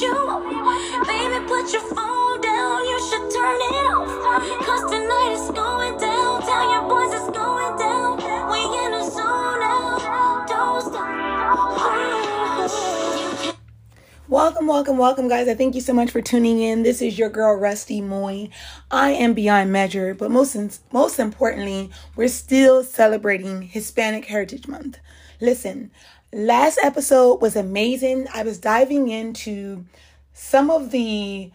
you. Baby, put your phone down. You should turn it off. Cause Welcome, welcome, welcome, guys. I thank you so much for tuning in. This is your girl Rusty Moy. I am beyond measure, but most most importantly, we're still celebrating Hispanic Heritage Month. Listen, last episode was amazing. I was diving into some of the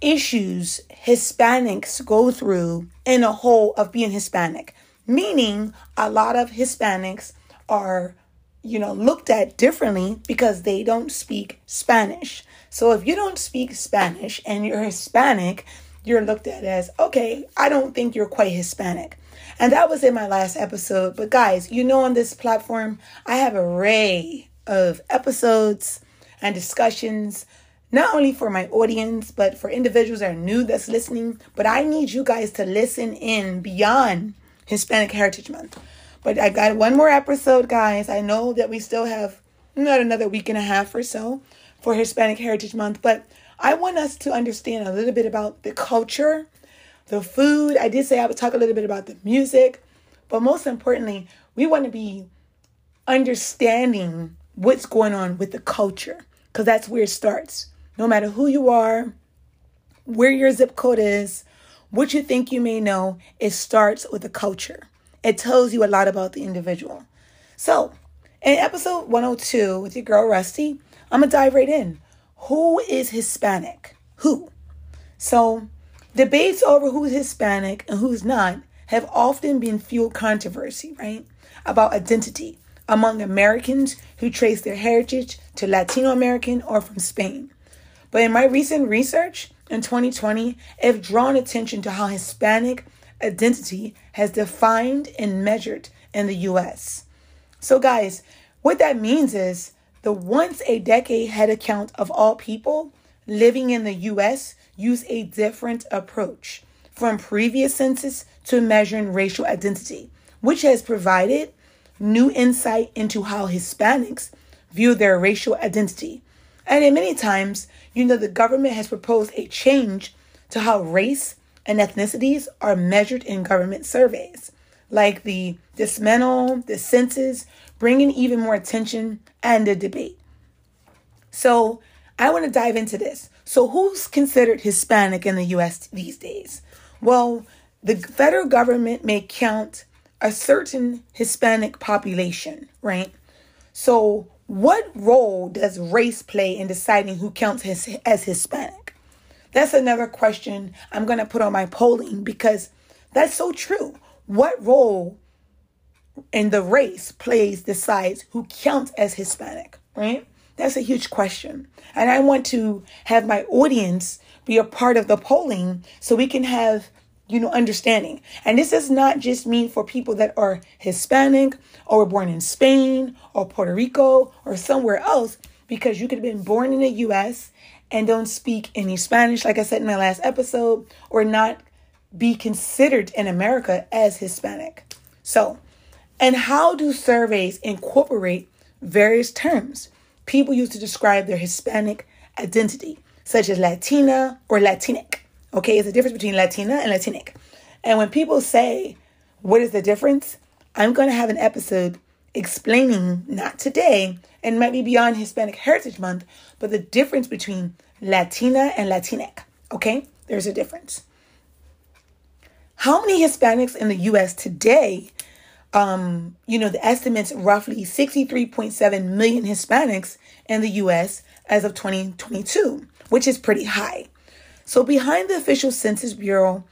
issues Hispanics go through in a whole of being Hispanic, meaning a lot of Hispanics are you know, looked at differently because they don't speak Spanish. So if you don't speak Spanish and you're Hispanic, you're looked at as, okay, I don't think you're quite Hispanic. And that was in my last episode. But guys, you know, on this platform, I have an array of episodes and discussions, not only for my audience, but for individuals that are new that's listening. But I need you guys to listen in beyond Hispanic Heritage Month. But I got one more episode, guys. I know that we still have not another week and a half or so for Hispanic Heritage Month, but I want us to understand a little bit about the culture, the food. I did say I would talk a little bit about the music, but most importantly, we want to be understanding what's going on with the culture because that's where it starts. No matter who you are, where your zip code is, what you think you may know, it starts with the culture it tells you a lot about the individual. So, in episode 102 with your girl Rusty, I'm gonna dive right in. Who is Hispanic? Who? So, debates over who's Hispanic and who's not have often been fueled controversy, right? About identity among Americans who trace their heritage to Latino American or from Spain. But in my recent research in 2020, I've drawn attention to how Hispanic identity has defined and measured in the US. So, guys, what that means is the once a decade head account of all people living in the US use a different approach from previous census to measuring racial identity, which has provided new insight into how Hispanics view their racial identity. And in many times, you know, the government has proposed a change to how race and ethnicities are measured in government surveys, like the dismantle, the census, bringing even more attention and the debate. So, I want to dive into this. So, who's considered Hispanic in the US these days? Well, the federal government may count a certain Hispanic population, right? So, what role does race play in deciding who counts as, as Hispanic? That's another question I'm going to put on my polling because that's so true. What role in the race plays decides who counts as Hispanic, right? That's a huge question. And I want to have my audience be a part of the polling so we can have, you know, understanding. And this does not just mean for people that are Hispanic or were born in Spain or Puerto Rico or somewhere else, because you could have been born in the US and don't speak any Spanish, like I said in my last episode, or not be considered in America as Hispanic. So, and how do surveys incorporate various terms people use to describe their Hispanic identity, such as Latina or Latinx? Okay, it's a difference between Latina and Latinx. And when people say, what is the difference? I'm going to have an episode explaining, not today, and might be beyond Hispanic Heritage Month, but the difference between Latina and Latinx. Okay, there's a difference. How many Hispanics in the US today? Um, you know, the estimates roughly 63.7 million Hispanics in the US as of 2022, which is pretty high. So, behind the official Census Bureau,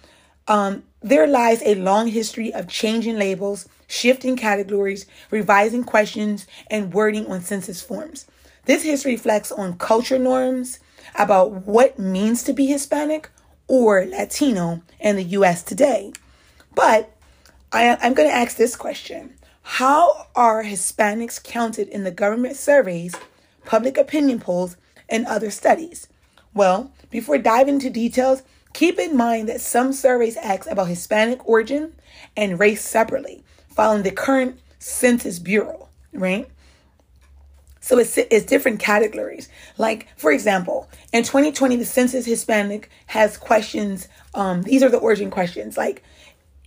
um, there lies a long history of changing labels, shifting categories, revising questions, and wording on census forms. This history reflects on culture norms, about what means to be Hispanic or Latino in the US today. But I, am going to ask this question How are Hispanics counted in the government surveys, public opinion polls, and other studies? Well, before diving into details, keep in mind that some surveys ask about Hispanic origin and race separately, following the current Census Bureau, right? So it's, it's different categories. Like, for example, in 2020, the Census Hispanic has questions. Um, these are the origin questions. Like,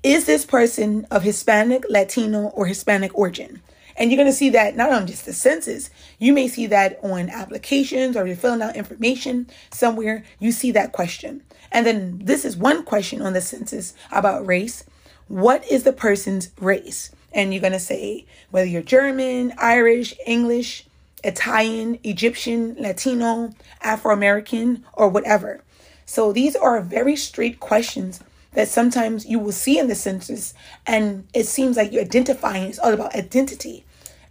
is this person of Hispanic, Latino, or Hispanic origin? And you're going to see that not on just the census, you may see that on applications or you're filling out information somewhere, you see that question. And then this is one question on the census about race. What is the person's race? And you're going to say whether you're German, Irish, English, Italian, Egyptian, Latino, Afro American, or whatever. So these are very straight questions that sometimes you will see in the census, and it seems like you're identifying. It's all about identity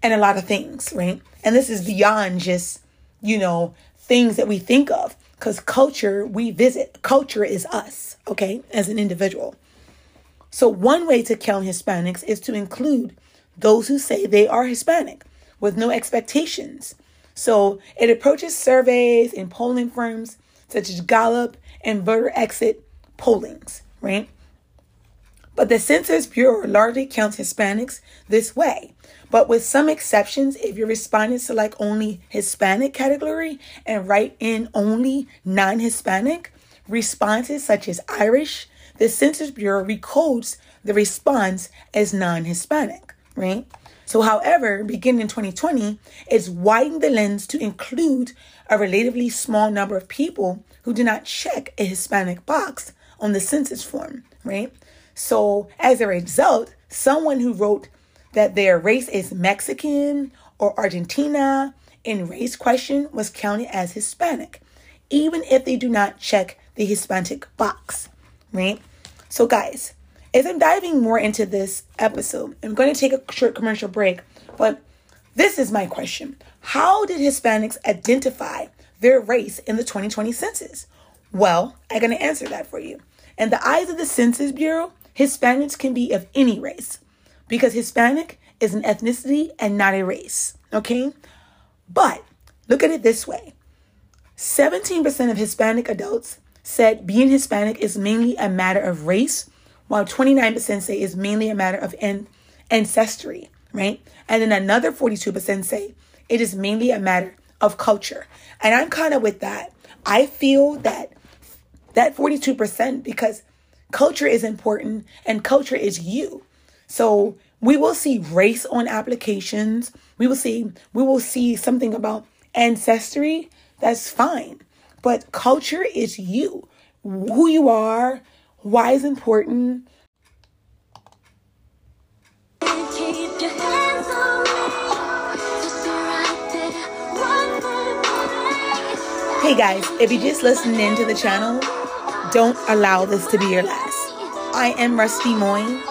and a lot of things, right? And this is beyond just, you know, things that we think of because culture we visit. Culture is us, okay, as an individual. So, one way to count Hispanics is to include those who say they are Hispanic with no expectations. So, it approaches surveys and polling firms such as Gallup and voter exit pollings right? But the Census Bureau largely counts Hispanics this way. But with some exceptions, if your respondents select only Hispanic category and write in only non Hispanic responses such as Irish, the Census Bureau recodes the response as non Hispanic, right? So, however, beginning in 2020, it's widened the lens to include a relatively small number of people who do not check a Hispanic box on the census form, right? So as a result, someone who wrote that their race is Mexican or Argentina in race question was counted as Hispanic, even if they do not check the Hispanic box, right? So, guys, as I'm diving more into this episode, I'm going to take a short commercial break, but this is my question How did Hispanics identify their race in the 2020 census? Well, I'm going to answer that for you. In the eyes of the Census Bureau, Hispanics can be of any race because Hispanic is an ethnicity and not a race. Okay? But look at it this way 17% of Hispanic adults said being Hispanic is mainly a matter of race, while 29% say it's mainly a matter of an- ancestry, right? And then another 42% say it is mainly a matter of culture. And I'm kind of with that. I feel that that 42% because culture is important and culture is you. So we will see race on applications. We will see we will see something about ancestry. That's fine. But culture is you. Who you are, why is important. Hey guys, if you just listened in to the channel, don't allow this to be your last. I am Rusty Moyne,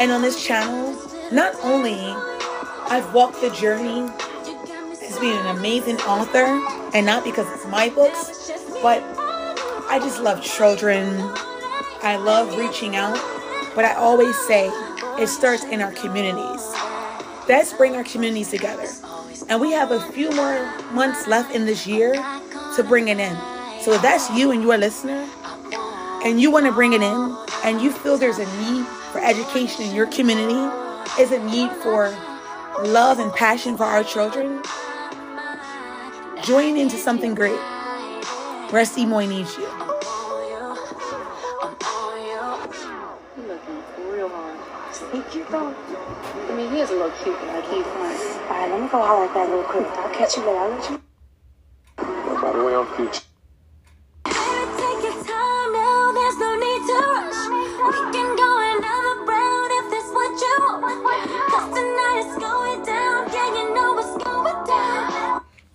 and on this channel, not only I've walked the journey as being an amazing author, and not because it's my books, but I just love children. I love reaching out, but I always say it starts in our communities. Let's bring our communities together. And we have a few more months left in this year to bring it in. So if that's you and you're a listener, and you want to bring it in and you feel there's a need for education in your community, is a need for love and passion for our children, join into something great. Rusty Moy needs you. I mean, he is a little cute, but I can't front. All right, let me go holler at that real quick. I'll catch you later. I'll let you. By the way, I'm future.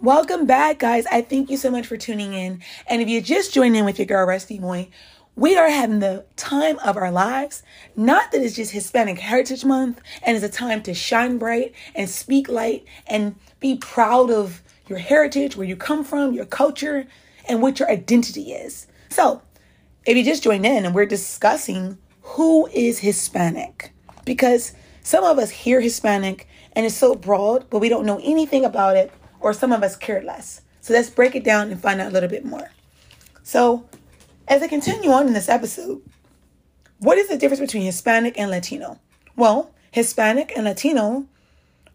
Welcome back, guys. I thank you so much for tuning in. And if you just joined in with your girl, Rusty Moy, we are having the time of our lives. Not that it's just Hispanic Heritage Month and it's a time to shine bright and speak light and be proud of your heritage, where you come from, your culture, and what your identity is. So, if you just joined in and we're discussing who is Hispanic, because some of us hear Hispanic and it's so broad, but we don't know anything about it or some of us care less. So let's break it down and find out a little bit more. So, as I continue on in this episode, what is the difference between Hispanic and Latino? Well, Hispanic and Latino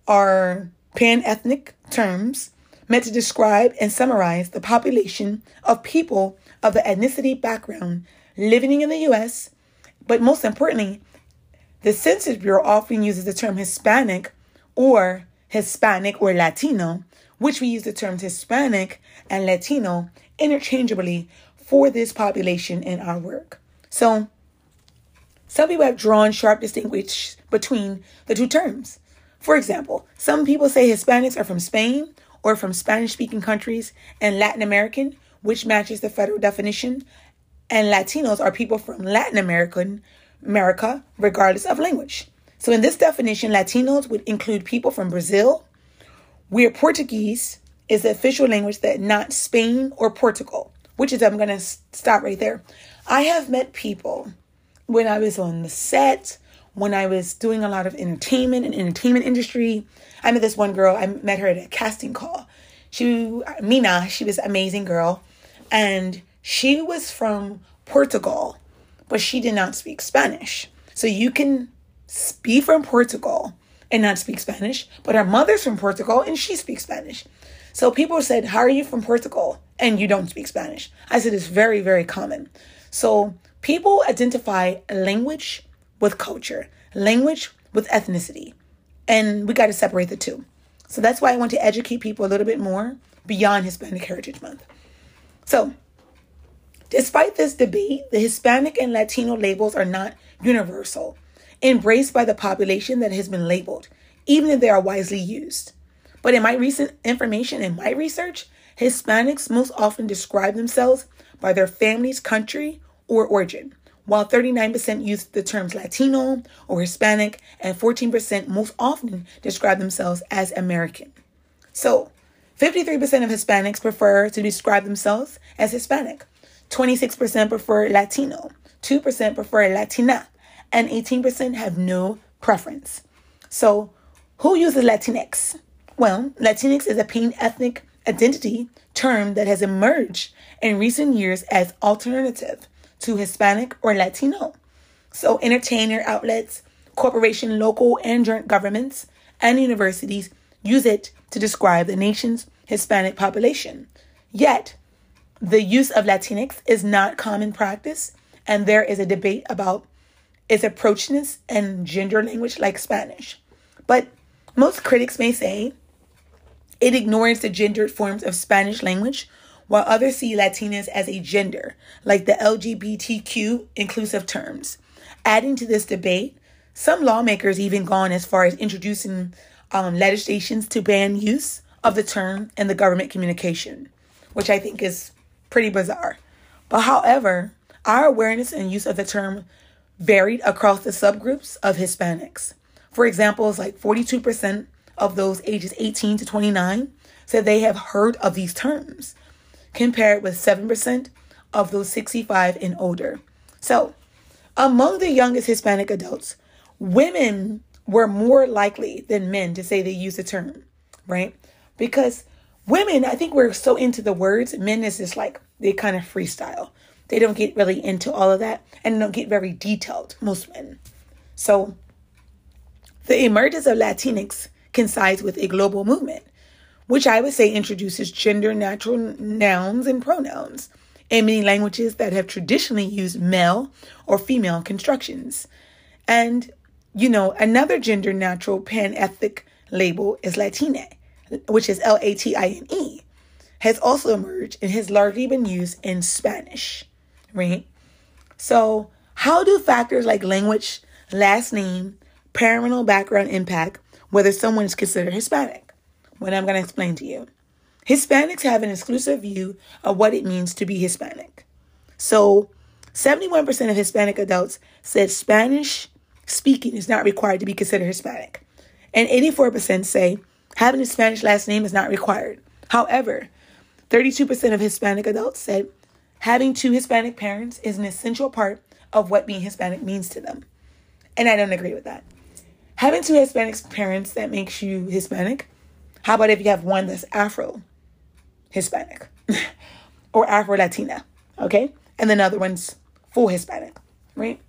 are pan ethnic terms meant to describe and summarize the population of people of the ethnicity background living in the US, but most importantly, the Census Bureau often uses the term Hispanic or Hispanic or Latino, which we use the terms Hispanic and Latino interchangeably for this population in our work. So, some people have drawn sharp distinction between the two terms. For example, some people say Hispanics are from Spain or from Spanish speaking countries and Latin American, which matches the federal definition, and Latinos are people from Latin American America, regardless of language. So in this definition, Latinos would include people from Brazil, where Portuguese is the official language that not Spain or Portugal, which is I'm going to stop right there. I have met people when I was on the set, when I was doing a lot of entertainment and entertainment industry. I met this one girl, I met her at a casting call. She Mina, she was an amazing girl, and she was from Portugal, but she did not speak Spanish. So you can be from Portugal and not speak Spanish, but her mother's from Portugal and she speaks Spanish. So people said, How are you from Portugal and you don't speak Spanish? I said, It's very, very common. So people identify language with culture, language with ethnicity, and we got to separate the two. So that's why I want to educate people a little bit more beyond Hispanic Heritage Month. So, despite this debate, the Hispanic and Latino labels are not universal embraced by the population that has been labeled, even if they are wisely used. But in my recent information and my research, Hispanics most often describe themselves by their family's country or origin, while 39% use the terms Latino or Hispanic, and 14% most often describe themselves as American. So, 53% of Hispanics prefer to describe themselves as Hispanic, 26% prefer Latino, 2% prefer Latina, and 18% have no preference. So, who uses Latinx? Well, Latinx is a pan ethnic identity term that has emerged in recent years as alternative to Hispanic or Latino. So, entertainer outlets, corporation, local and joint governments, and universities use it to describe the nation's Hispanic population. Yet, the use of Latinx is not common practice, and there is a debate about its approachness and gender language like Spanish. But most critics may say it ignores the gendered forms of Spanish language, while others see Latinas as a gender, like the LGBTQ inclusive terms. Adding to this debate, some lawmakers even gone as far as introducing um, legislations to ban use of the term in the government communication, which I think is pretty bizarre. But however, our awareness and use of the term varied across the subgroups of Hispanics. For example, it's like 42% of those ages 18 to 29 said they have heard of these terms, compared with 7% of those 65 and older. So, among the youngest Hispanic adults, women were more likely than men to say they use the term, right? Because women, I think we're so into the words, men is just like they kind of freestyle. They don't get really into all of that and don't get very detailed, most men. So the emergence of Latinx coincides with a global movement, which I would say introduces gender natural nouns and pronouns in many languages that have traditionally used male or female constructions. And, you know, another gender natural pan ethnic label is Latine, which is L A T I N E, has also emerged and has largely been used in Spanish right? So, how do factors like language, last name, parental background impact whether someone is considered Hispanic? What I'm going to explain to you. Hispanics have an exclusive view of what it means to be Hispanic. So, 71% of Hispanic adults said Spanish speaking is not required to be considered Hispanic. And 84% say having a Spanish last name is not required. However, 32% of Hispanic adults said Having two Hispanic parents is an essential part of what being Hispanic means to them. And I don't agree with that. Having two Hispanic parents that makes you Hispanic. How about if you have one that's Afro Hispanic or Afro Latina? Okay? And then other ones full Hispanic, right?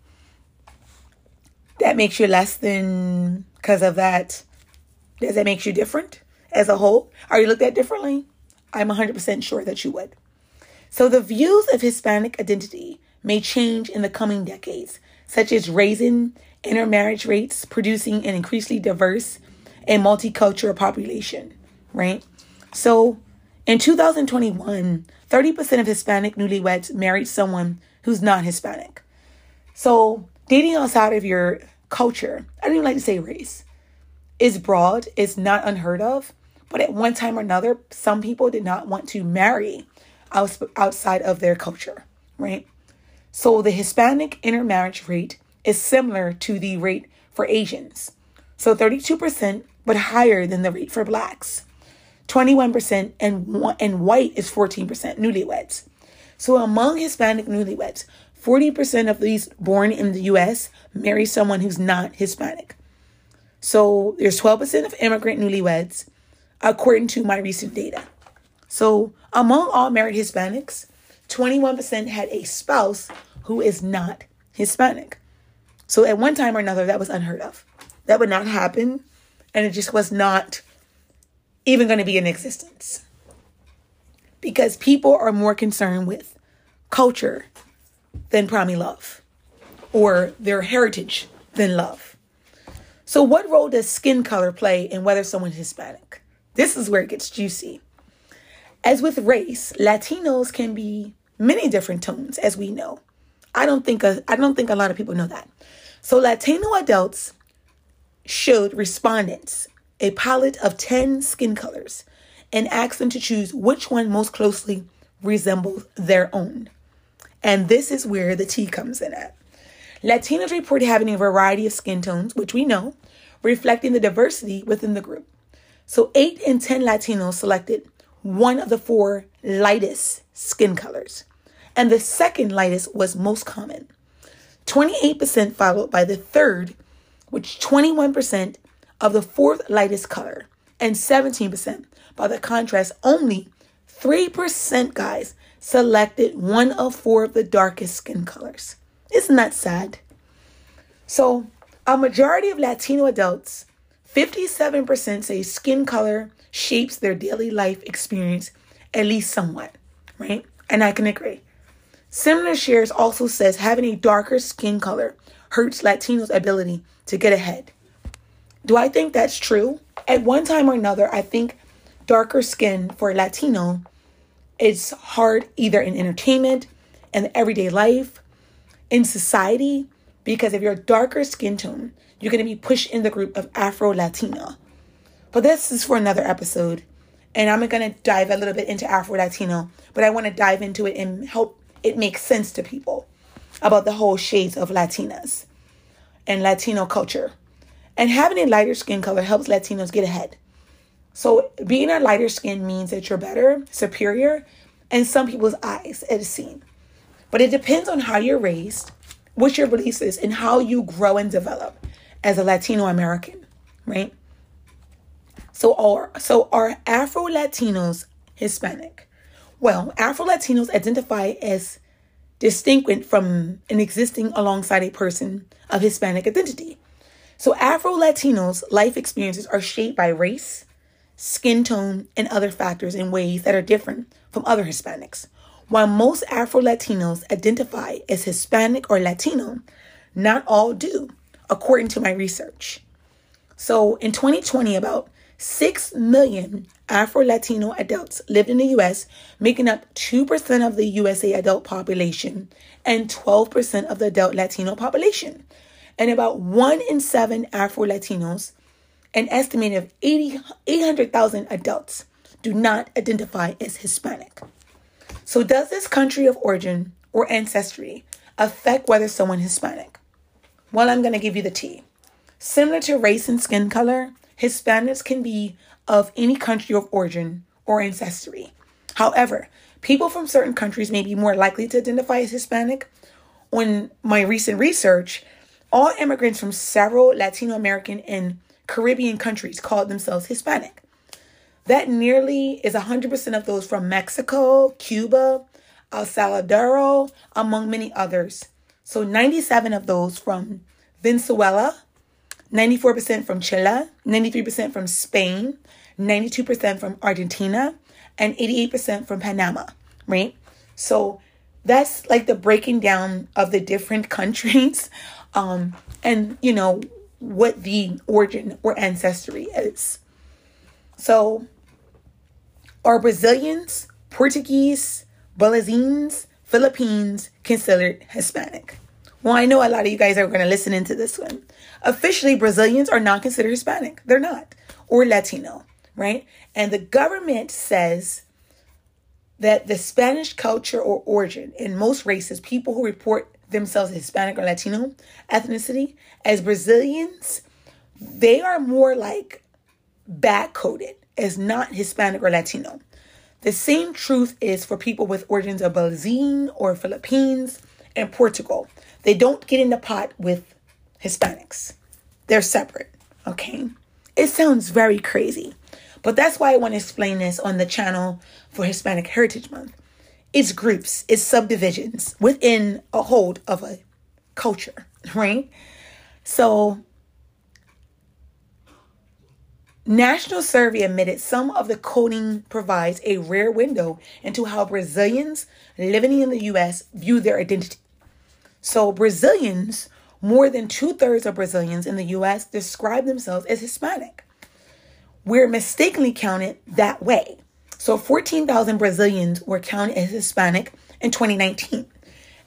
That makes you less than because of that. Does that make you different as a whole? Are you looked at differently? I'm 100% sure that you would. So the views of Hispanic identity may change in the coming decades, such as raising intermarriage rates, producing an increasingly diverse and multicultural population, right? So in 2021, 30% of Hispanic newlyweds married someone who's not Hispanic. So dating outside of your culture, I don't even like to say race, is broad, it's not unheard of. But at one time or another, some people did not want to marry outside of their culture, right? So the Hispanic intermarriage rate is similar to the rate for Asians. So 32%, but higher than the rate for blacks. 21% and, and white is 14% newlyweds. So among Hispanic newlyweds, 40% of these born in the US marry someone who's not Hispanic. So there's 12% of immigrant newlyweds, according to my recent data. So among all married Hispanics, 21% had a spouse who is not Hispanic. So at one time or another, that was unheard of. That would not happen, and it just was not even going to be in existence. Because people are more concerned with culture than probably love, or their heritage than love. So, what role does skin color play in whether someone's Hispanic? This is where it gets juicy. As with race, Latinos can be many different tones, as we know. I don't think a, I don't think a lot of people know that. So, Latino adults showed respondents a palette of 10 skin colors and asked them to choose which one most closely resembles their own. And this is where the tea comes in at. Latinos reported having a variety of skin tones, which we know, reflecting the diversity within the group. So, 8 in 10 Latinos selected one of the four lightest skin colors, and the second lightest was most common. 28% followed by the third, which 21% of the fourth lightest color, and 17% by the contrast. Only 3%, guys, selected one of four of the darkest skin colors. Isn't that sad? So, a majority of Latino adults, 57% say skin color shapes their daily life experience at least somewhat, right? And I can agree. Similar shares also says having a darker skin color hurts Latinos' ability to get ahead. Do I think that's true? At one time or another, I think darker skin for Latino is hard either in entertainment and everyday life in society because if you're a darker skin tone, you're going to be pushed in the group of Afro Latina. But this is for another episode, and I'm going to dive a little bit into Afro Latino, but I want to dive into it and help it make sense to people about the whole shades of Latinas and Latino culture. And having a lighter skin color helps Latinos get ahead. So being a lighter skin means that you're better, superior, in some people's eyes, it is seen. But it depends on how you're raised, what your beliefs is, and how you grow and develop as a Latino American, right? So are so are Afro Latinos Hispanic? Well, Afro Latinos identify as distinct from an existing alongside a person of Hispanic identity. So Afro Latinos' life experiences are shaped by race, skin tone, and other factors in ways that are different from other Hispanics. While most Afro Latinos identify as Hispanic or Latino, not all do, according to my research. So in 2020, about 6 million Afro Latino adults lived in the US, making up 2% of the USA adult population and 12% of the adult Latino population. And about 1 in 7 Afro Latinos, an estimated of 80, 800,000 adults, do not identify as Hispanic. So, does this country of origin or ancestry affect whether someone is Hispanic? Well, I'm going to give you the tea. Similar to race and skin color, Hispanics can be of any country of origin or ancestry. However, people from certain countries may be more likely to identify as Hispanic. On my recent research, all immigrants from several Latino American and Caribbean countries called themselves Hispanic. That nearly is 100% of those from Mexico, Cuba, El Salvador, among many others. So 97 of those from Venezuela, 94% from Chile, 93% from Spain, 92% from Argentina, and 88% from Panama, right? So that's like the breaking down of the different countries um, and, you know, what the origin or ancestry is. So, are Brazilians, Portuguese, Belizeans, Philippines considered Hispanic? Well, I know a lot of you guys are going to listen into this one. Officially, Brazilians are not considered Hispanic. They're not. Or Latino, right? And the government says that the Spanish culture or origin in most races, people who report themselves Hispanic or Latino ethnicity as Brazilians, they are more like back coded as not Hispanic or Latino. The same truth is for people with origins of Belize or Philippines and Portugal. They don't get in the pot with Hispanics. They're separate, okay? It sounds very crazy, but that's why I want to explain this on the channel for Hispanic Heritage Month. It's groups, it's subdivisions within a hold of a culture, right? So, National Survey admitted some of the coding provides a rare window into how Brazilians living in the US view their identity. So, Brazilians, more than two thirds of Brazilians in the US describe themselves as Hispanic. We're mistakenly counted that way. So 14,000 Brazilians were counted as Hispanic in 2019,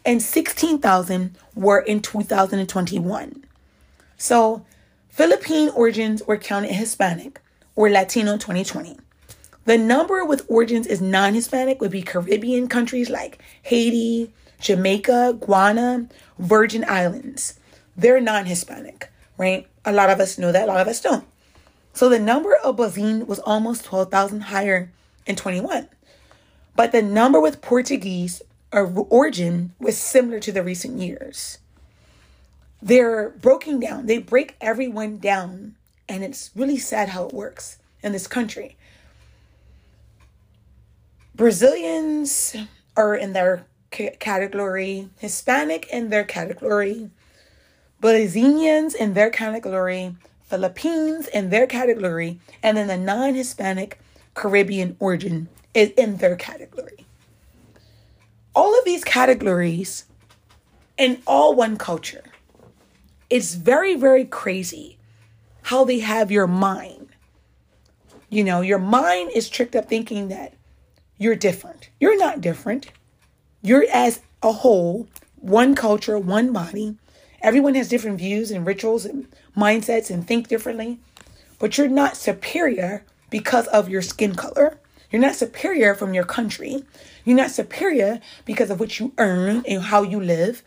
and 16,000 were in 2021. So Philippine origins were counted Hispanic or Latino 2020. The number with origins is non Hispanic would be Caribbean countries like Haiti, Jamaica, Guyana, Virgin Islands. They're non Hispanic, right? A lot of us know that, a lot of us don't. So the number of Brazilian was almost 12,000 higher in 21. But the number with Portuguese origin was similar to the recent years. They're broken down, they break everyone down, and it's really sad how it works in this country. Brazilians are in their category, Hispanic in their category, Belizeans in their category, Philippines in their category, and then the non Hispanic Caribbean origin is in their category. All of these categories in all one culture. It's very, very crazy how they have your mind. You know, your mind is tricked up thinking that you're different. You're not different. You're as a whole, one culture, one body. Everyone has different views and rituals and mindsets and think differently, but you're not superior because of your skin color. You're not superior from your country. You're not superior because of what you earn and how you live.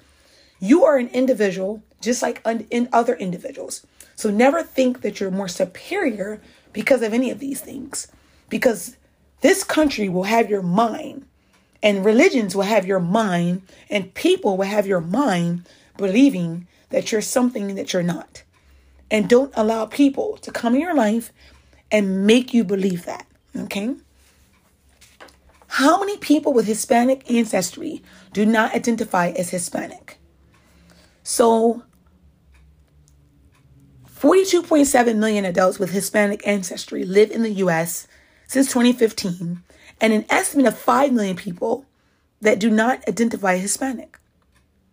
You are an individual just like in other individuals. So never think that you're more superior because of any of these things. Because this country will have your mind, and religions will have your mind, and people will have your mind believing that you're something that you're not. And don't allow people to come in your life and make you believe that. Okay? How many people with Hispanic ancestry do not identify as Hispanic? So, 42.7 million adults with Hispanic ancestry live in the US since 2015, and an estimate of 5 million people that do not identify Hispanic.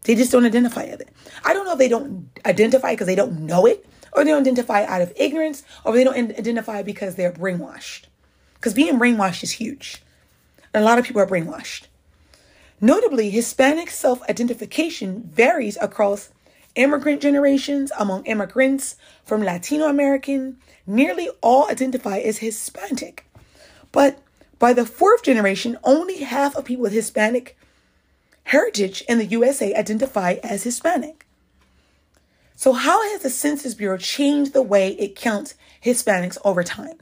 They just don't identify with it. I don't know if they don't identify because they don't know it, or they don't identify out of ignorance, or they don't identify because they're brainwashed. Because being brainwashed is huge. And a lot of people are brainwashed. Notably, Hispanic self identification varies across immigrant generations among immigrants from Latino American. Nearly all identify as Hispanic. But by the fourth generation, only half of people with Hispanic heritage in the USA identify as Hispanic. So, how has the Census Bureau changed the way it counts Hispanics over time?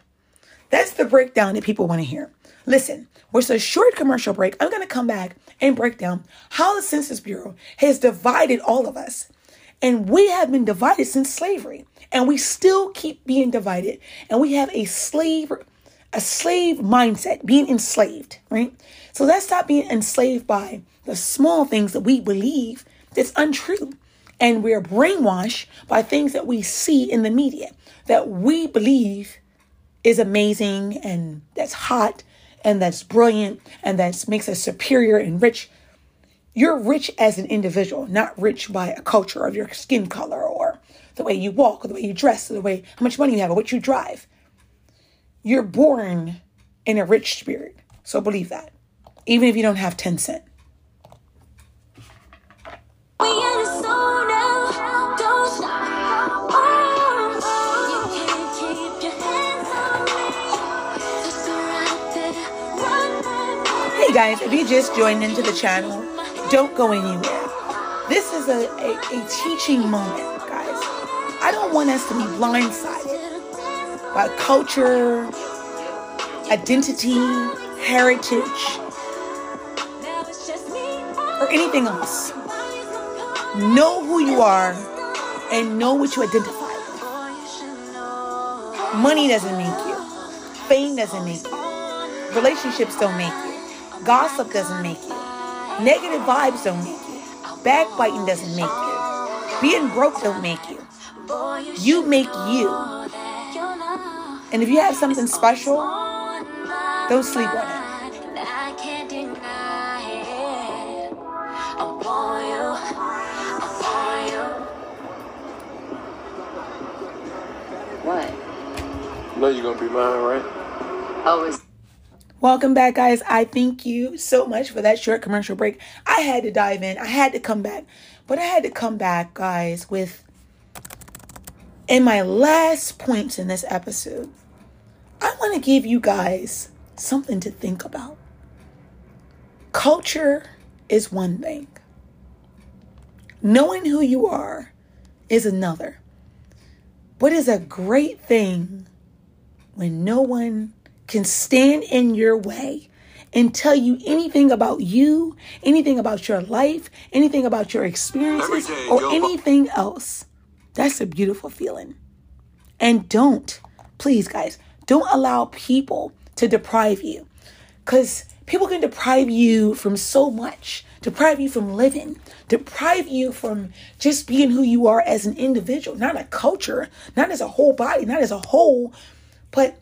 That's the breakdown that people want to hear. Listen, with a short commercial break, I'm going to come back and break down how the Census Bureau has divided all of us. And we have been divided since slavery, and we still keep being divided. And we have a slave a slave mindset, being enslaved, right? So let's stop being enslaved by the small things that we believe that's untrue. And we're brainwashed by things that we see in the media that we believe is amazing and that's hot and that's brilliant and that makes us superior and rich. You're rich as an individual, not rich by a culture of your skin color or the way you walk or the way you dress or the way how much money you have or what you drive. You're born in a rich spirit. So believe that. Even if you don't have 10 cents. Hey guys, if you just joined into the channel, don't go anywhere. This is a, a, a teaching moment, guys. I don't want us to be blindsided by culture, identity, heritage, Now it's just me. or anything else. Know who you are and know what you identify with. Money doesn't make you. Fame doesn't make you. Relationships don't make you. Gossip doesn't make you. Negative vibes don't make you. Backbiting doesn't make you. Being broke don't make you. You make you. And if you have something special, don't sleep on it. You know you're gonna be mine, right? Oh, it's Welcome back, guys. I thank you so much for that short commercial break. I had to dive in, I had to come back, but I had to come back, guys, with in my last points in this episode. I want to give you guys something to think about. Culture is one thing, knowing who you are is another. What is a great thing when no one can stand in your way and tell you anything about you, anything about your life, anything about your experiences, or anything else. That's a beautiful feeling. And don't, please, guys, don't allow people to deprive you. Because people can deprive you from so much, deprive you from living, deprive you from just being who you are as an individual, not a culture, not as a whole body, not as a whole, but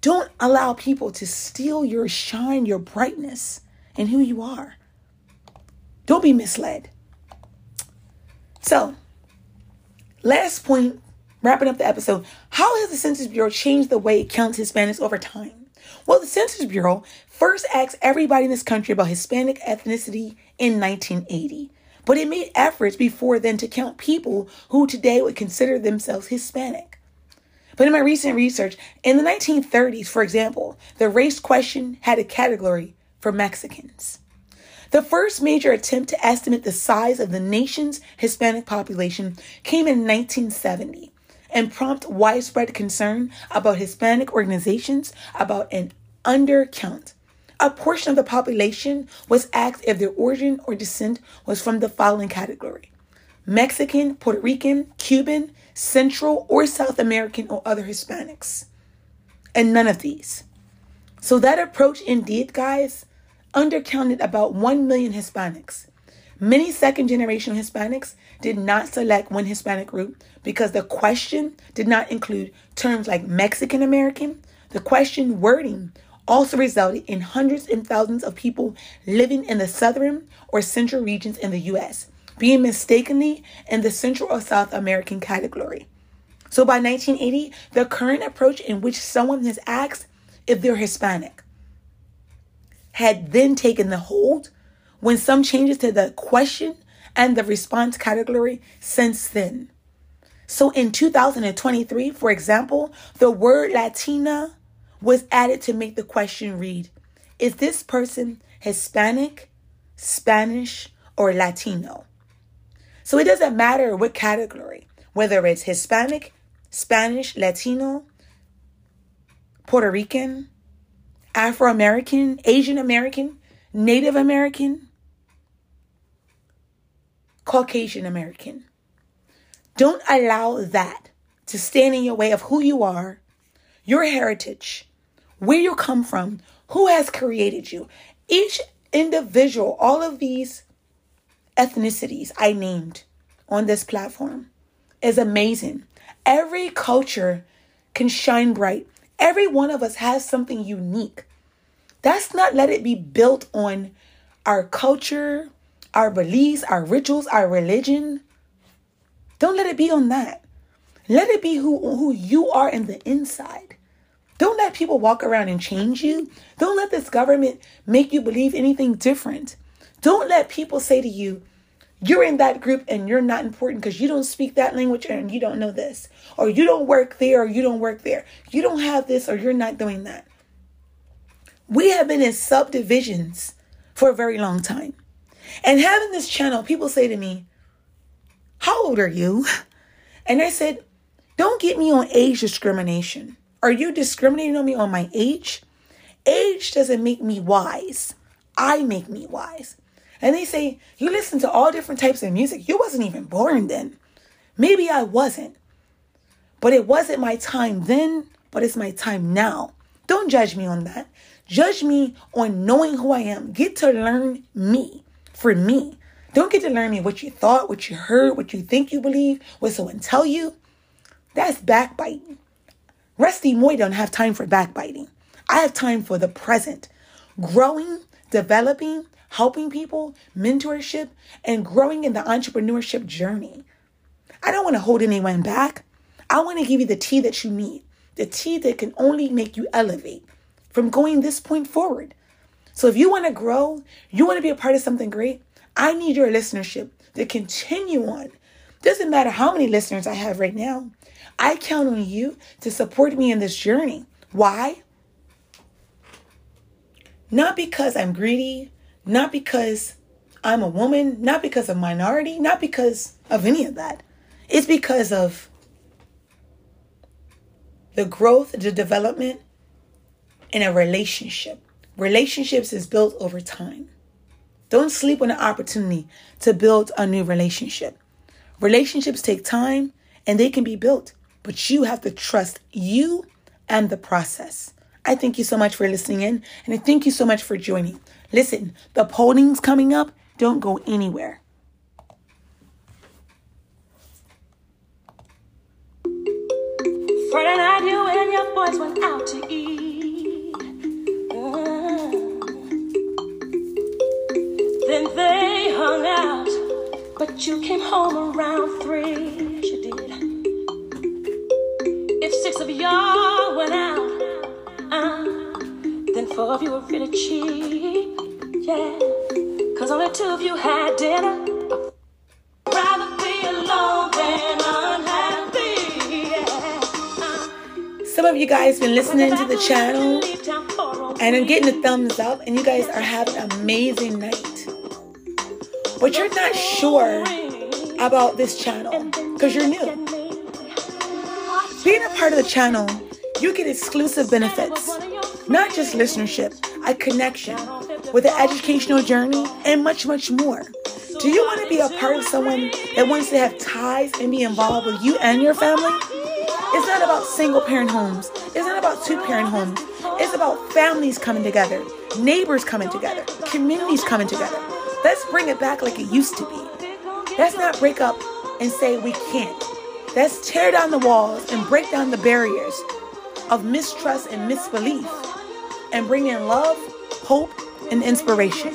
don't allow people to steal your shine, your brightness, and who you are. Don't be misled. So, last point, wrapping up the episode. How has the Census Bureau changed the way it counts Hispanics over time? Well, the Census Bureau first asked everybody in this country about Hispanic ethnicity in 1980, but it made efforts before then to count people who today would consider themselves Hispanic. But in my recent research, in the 1930s, for example, the race question had a category for Mexicans. The first major attempt to estimate the size of the nation's Hispanic population came in 1970 and prompted widespread concern about Hispanic organizations about an undercount. A portion of the population was asked if their origin or descent was from the following category Mexican, Puerto Rican, Cuban, Central or South American, or other Hispanics. And none of these. So that approach, indeed, guys, undercounted about 1 million Hispanics. Many second generation Hispanics did not select one Hispanic group because the question did not include terms like Mexican American. The question wording also resulted in hundreds and thousands of people living in the southern or central regions in the US being mistakenly in the Central or South American category. So by 1980, the current approach in which someone is asked if they're Hispanic had then taken the hold when some changes to the question and the response category since then. So in 2023, for example, the word Latina was added to make the question read Is this person Hispanic, Spanish, or Latino? So it doesn't matter what category, whether it's Hispanic, Spanish, Latino, Puerto Rican, Afro American, Asian American, Native American, Caucasian American. Don't allow that to stand in your way of who you are, your heritage, where you come from, who has created you. Each individual, all of these ethnicities I named on this platform is amazing. Every culture can shine bright. Every one of us has something unique. That's not let it be built on our culture, our beliefs, our rituals, our religion. Don't let it be on that. Let it be who, who you are in the inside. Don't let people walk around and change you. Don't let this government make you believe anything different. Don't let people say to you, you're in that group and you're not important because you don't speak that language and you don't know this, or you don't work there or you don't work there. You don't have this or you're not doing that. We have been in subdivisions for a very long time. And having this channel, people say to me, How old are you? And I said, Don't get me on age discrimination. Are you discriminating on me on my age? Age doesn't make me wise. I make me wise. And they say, You listen to all different types of music. You wasn't even born then. Maybe I wasn't. But it wasn't my time then, but it's my time now. Don't judge me on that. Judge me on knowing who I am. Get to learn me for me. Don't get to learn me what you thought, what you heard, what you think you believe, what someone tell you. That's backbiting. Rusty Moy don't have time for backbiting. I have time for the present. Growing, developing, helping people, mentorship, and growing in the entrepreneurship journey. I don't want to hold anyone back. I want to give you the tea that you need, the tea that can only make you elevate from going this point forward. So if you want to grow, you want to be a part of something great, I need your listenership to continue on. Doesn't matter how many listeners I have right now. I count on you to support me in this journey. Why? Not because I'm greedy, not because I'm a woman, not because of minority, not because of any of that. It's because of the growth, the development in a relationship. Relationships is built over time. Don't sleep on the opportunity to build a new relationship. Relationships take time and they can be built, but you have to trust you and the process. I thank you so much for listening in and I thank you so much for joining. Listen, the polling's coming up. Don't go anywhere. Friday night, you and your boys went out to eat. Then they hung out, but you came home around three. You did. If six of y'all went out, uh, then four of you were really cheap. Yeah, cause only two of you had dinner. I'd rather be alone than unhappy. Yeah. Some of you guys been listening to the channel and I'm getting a thumbs up and you guys are having an amazing night. But you're not sure about this channel because you're new. Being a part of the channel, you get exclusive benefits, not just listenership, a connection with an educational journey, and much, much more. Do you want to be a part of someone that wants to have ties and be involved with you and your family? It's not about single parent homes. It's not about two parent homes. It's about families coming together, neighbors coming together, communities coming together. Let's bring it back like it used to be. Let's not break up and say we can't. Let's tear down the walls and break down the barriers of mistrust and misbelief and bring in love, hope, and inspiration.